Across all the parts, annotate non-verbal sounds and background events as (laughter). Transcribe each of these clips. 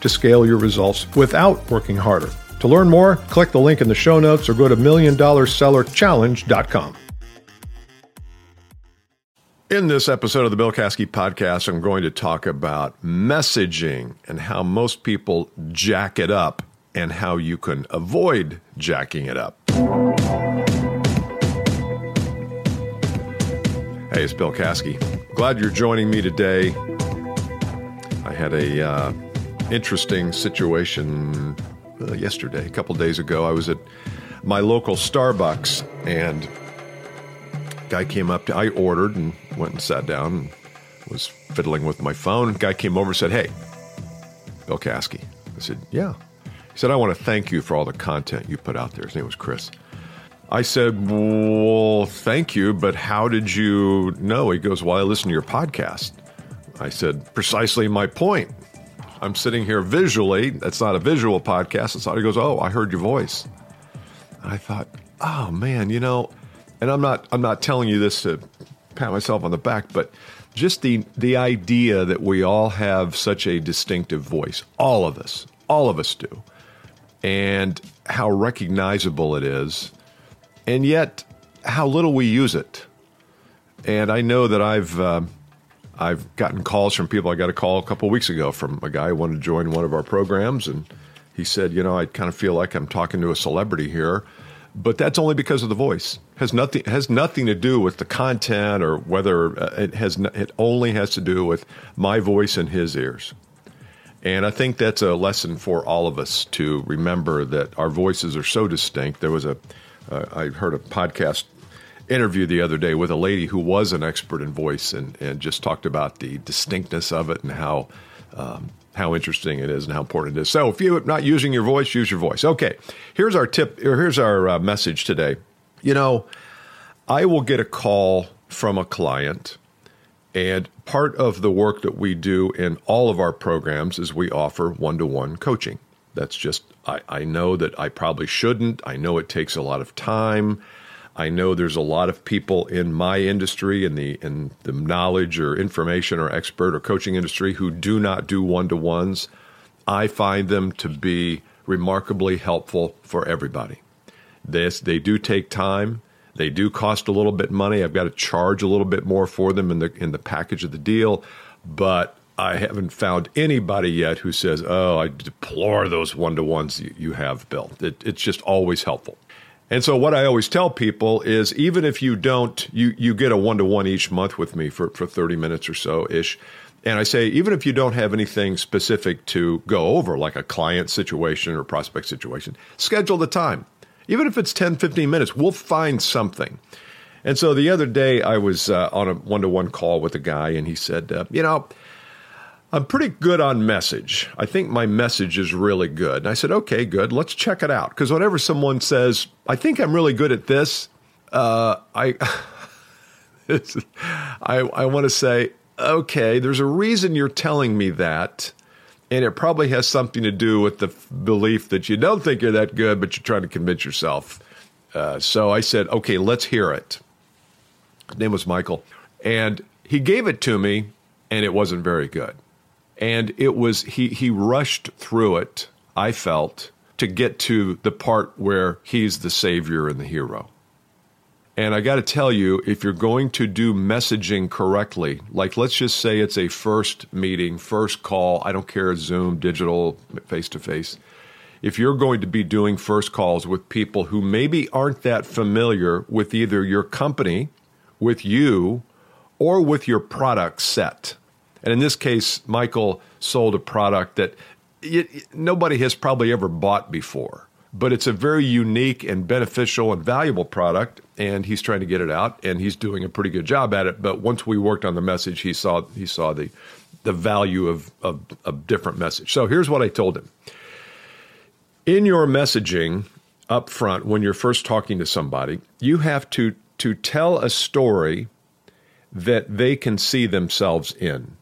to scale your results without working harder. To learn more, click the link in the show notes or go to milliondollarsellerchallenge.com. In this episode of the Bill Caskey podcast, I'm going to talk about messaging and how most people jack it up and how you can avoid jacking it up. Hey, it's Bill Caskey. Glad you're joining me today. I had a uh, interesting situation uh, yesterday, a couple days ago. I was at my local Starbucks and guy came up to, I ordered and went and sat down and was fiddling with my phone. Guy came over and said, Hey, Bill Caskey. I said, Yeah. He said, I want to thank you for all the content you put out there. His name was Chris. I said, Well, thank you, but how did you know? He goes, Well, I listen to your podcast. I said, Precisely my point. I'm sitting here visually. That's not a visual podcast. And. He goes, "Oh, I heard your voice." And I thought, "Oh man, you know," and I'm not. I'm not telling you this to pat myself on the back, but just the the idea that we all have such a distinctive voice, all of us, all of us do, and how recognizable it is, and yet how little we use it. And I know that I've. Uh, I've gotten calls from people. I got a call a couple weeks ago from a guy who wanted to join one of our programs, and he said, "You know, I kind of feel like I'm talking to a celebrity here." But that's only because of the voice. has nothing has nothing to do with the content or whether uh, it has. It only has to do with my voice in his ears. And I think that's a lesson for all of us to remember that our voices are so distinct. There was a uh, I heard a podcast interview the other day with a lady who was an expert in voice and, and just talked about the distinctness of it and how um, how interesting it is and how important it is. So if you're not using your voice, use your voice. Okay, here's our tip. Or here's our uh, message today. You know, I will get a call from a client, and part of the work that we do in all of our programs is we offer one to one coaching. That's just I, I know that I probably shouldn't. I know it takes a lot of time. I know there's a lot of people in my industry, in the in the knowledge or information or expert or coaching industry, who do not do one to ones. I find them to be remarkably helpful for everybody. This they do take time. They do cost a little bit money. I've got to charge a little bit more for them in the in the package of the deal, but I haven't found anybody yet who says, "Oh, I deplore those one to ones you, have, Bill." It, it's just always helpful. And so what I always tell people is even if you don't, you, you get a one to one each month with me for, for 30 minutes or so ish. And I say, even if you don't have anything specific to go over, like a client situation or prospect situation, schedule the time. Even if it's 10, 15 minutes, we'll find something. And so the other day I was uh, on a one to one call with a guy, and he said, uh, You know, I'm pretty good on message. I think my message is really good. And I said, okay, good. Let's check it out. Because whenever someone says, I think I'm really good at this, uh, I, (laughs) I, I want to say, okay, there's a reason you're telling me that. And it probably has something to do with the belief that you don't think you're that good, but you're trying to convince yourself. Uh, so I said, okay, let's hear it. His name was Michael. And he gave it to me, and it wasn't very good and it was he he rushed through it i felt to get to the part where he's the savior and the hero. And i got to tell you if you're going to do messaging correctly like let's just say it's a first meeting first call i don't care zoom digital face to face if you're going to be doing first calls with people who maybe aren't that familiar with either your company with you or with your product set and in this case, Michael sold a product that it, nobody has probably ever bought before, but it's a very unique and beneficial and valuable product. And he's trying to get it out, and he's doing a pretty good job at it. But once we worked on the message, he saw he saw the the value of of a different message. So here's what I told him. in your messaging up front when you're first talking to somebody, you have to to tell a story that they can see themselves in.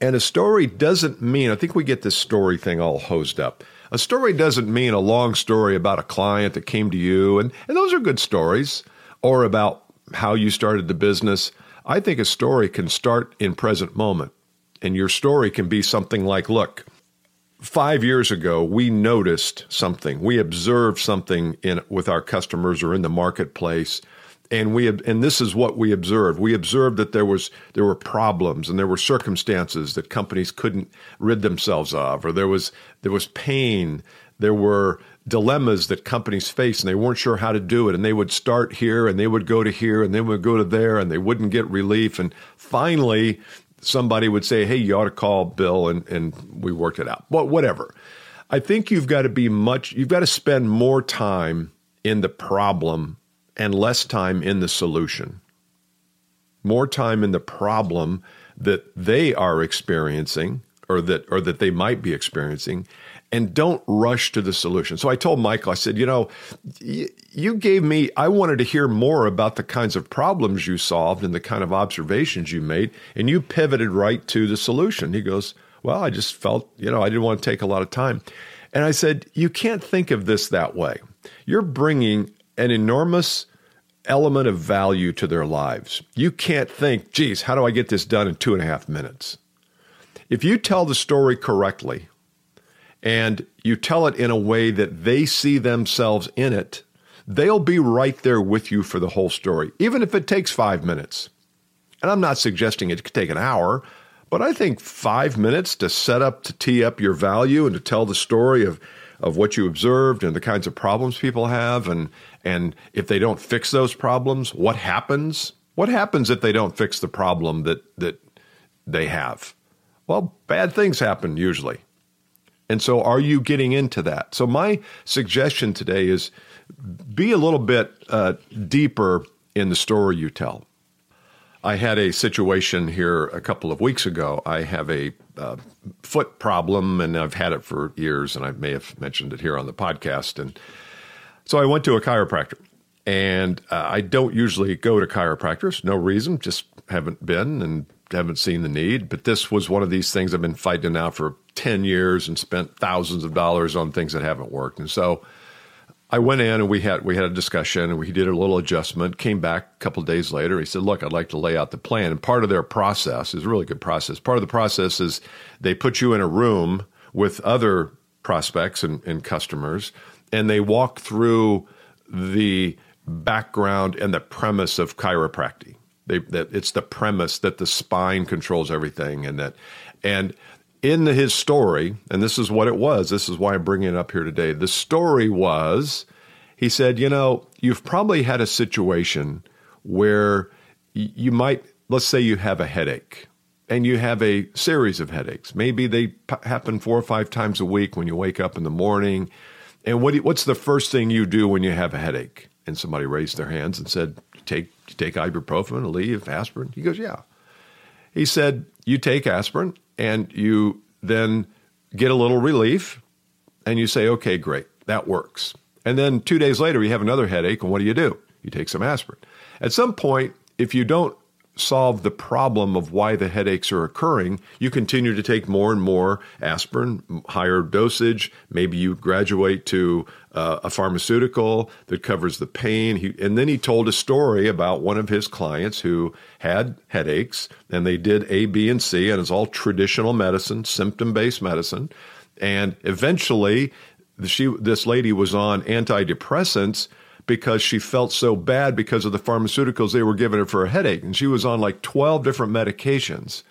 And a story doesn't mean, I think we get this story thing all hosed up. A story doesn't mean a long story about a client that came to you, and, and those are good stories, or about how you started the business. I think a story can start in present moment. And your story can be something like, look, five years ago, we noticed something. We observed something in with our customers or in the marketplace and we and this is what we observed. We observed that there was there were problems and there were circumstances that companies couldn't rid themselves of, or there was there was pain, there were dilemmas that companies faced, and they weren't sure how to do it. And they would start here, and they would go to here, and they would go to there, and they wouldn't get relief. And finally, somebody would say, "Hey, you ought to call Bill," and and we worked it out. But whatever. I think you've got to be much. You've got to spend more time in the problem and less time in the solution. More time in the problem that they are experiencing or that or that they might be experiencing and don't rush to the solution. So I told Michael I said, "You know, you gave me I wanted to hear more about the kinds of problems you solved and the kind of observations you made and you pivoted right to the solution." He goes, "Well, I just felt, you know, I didn't want to take a lot of time." And I said, "You can't think of this that way. You're bringing an enormous element of value to their lives. You can't think, geez, how do I get this done in two and a half minutes? If you tell the story correctly and you tell it in a way that they see themselves in it, they'll be right there with you for the whole story, even if it takes five minutes. And I'm not suggesting it could take an hour, but I think five minutes to set up, to tee up your value and to tell the story of of what you observed and the kinds of problems people have and and if they don't fix those problems, what happens? What happens if they don't fix the problem that that they have? Well, bad things happen usually. And so are you getting into that? So my suggestion today is be a little bit uh, deeper in the story you tell. I had a situation here a couple of weeks ago. I have a uh, foot problem, and I've had it for years, and I may have mentioned it here on the podcast. And so I went to a chiropractor, and uh, I don't usually go to chiropractors. No reason, just haven't been and haven't seen the need. But this was one of these things I've been fighting now for 10 years and spent thousands of dollars on things that haven't worked. And so I went in and we had we had a discussion and we did a little adjustment. Came back a couple days later. He said, "Look, I'd like to lay out the plan." And part of their process is a really good process. Part of the process is they put you in a room with other prospects and, and customers, and they walk through the background and the premise of chiropractic. They, that it's the premise that the spine controls everything, and that and in his story, and this is what it was, this is why I'm bringing it up here today. The story was he said, You know, you've probably had a situation where you might, let's say you have a headache and you have a series of headaches. Maybe they p- happen four or five times a week when you wake up in the morning. And what, what's the first thing you do when you have a headache? And somebody raised their hands and said, Take, take ibuprofen, Aleve, aspirin. He goes, Yeah. He said, You take aspirin and you then get a little relief and you say, okay, great, that works. And then two days later, you have another headache, and what do you do? You take some aspirin. At some point, if you don't solve the problem of why the headaches are occurring, you continue to take more and more aspirin, higher dosage. Maybe you graduate to uh, a pharmaceutical that covers the pain. He, and then he told a story about one of his clients who had headaches, and they did A, B, and C, and it's all traditional medicine, symptom based medicine. And eventually, she, this lady was on antidepressants because she felt so bad because of the pharmaceuticals they were giving her for a headache. And she was on like 12 different medications.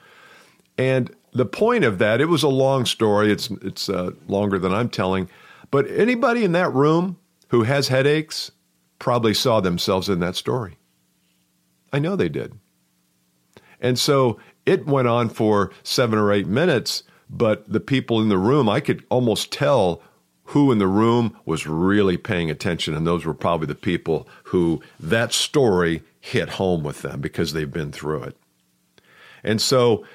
And the point of that, it was a long story. It's, it's uh, longer than I'm telling. But anybody in that room who has headaches probably saw themselves in that story. I know they did. And so it went on for seven or eight minutes, but the people in the room, I could almost tell who in the room was really paying attention. And those were probably the people who that story hit home with them because they've been through it. And so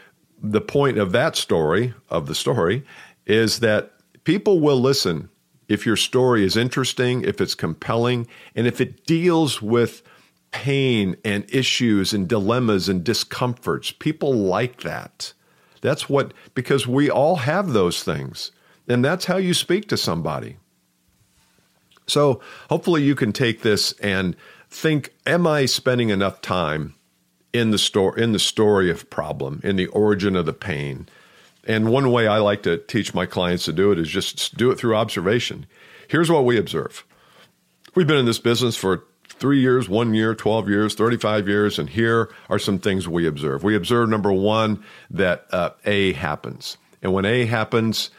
the point of that story, of the story, is that People will listen if your story is interesting, if it's compelling, and if it deals with pain and issues and dilemmas and discomforts. People like that. That's what, because we all have those things. And that's how you speak to somebody. So hopefully you can take this and think, am I spending enough time in the story in the story of problem, in the origin of the pain? And one way I like to teach my clients to do it is just do it through observation. Here's what we observe. We've been in this business for three years, one year, 12 years, 35 years, and here are some things we observe. We observe number one, that uh, A happens. And when A happens,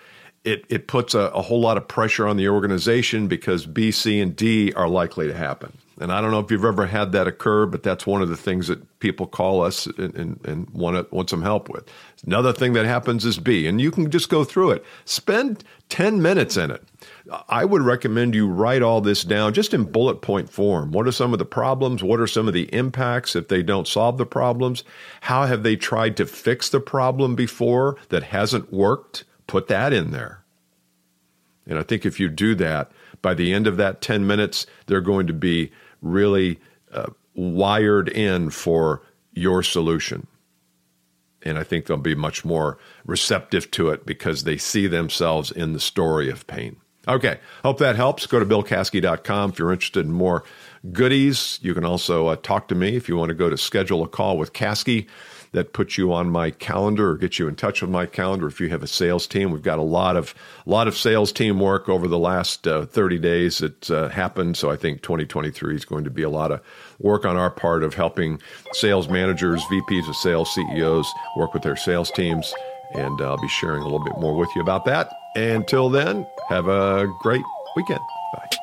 it, it puts a, a whole lot of pressure on the organization because B, C, and D are likely to happen. And I don't know if you've ever had that occur, but that's one of the things that people call us and, and, and want, want some help with. Another thing that happens is B, and you can just go through it. Spend 10 minutes in it. I would recommend you write all this down just in bullet point form. What are some of the problems? What are some of the impacts if they don't solve the problems? How have they tried to fix the problem before that hasn't worked? Put that in there. And I think if you do that, by the end of that 10 minutes, they're going to be really uh, wired in for your solution. And I think they'll be much more receptive to it because they see themselves in the story of pain. Okay, hope that helps. Go to billcaskey.com if you're interested in more goodies. You can also uh, talk to me if you want to go to schedule a call with Caskey that puts you on my calendar or get you in touch with my calendar if you have a sales team. We've got a lot of a lot of sales team work over the last uh, 30 days that uh, happened. So I think 2023 is going to be a lot of work on our part of helping sales managers, VPs of sales, CEOs work with their sales teams. And I'll be sharing a little bit more with you about that. Until then, have a great weekend. Bye.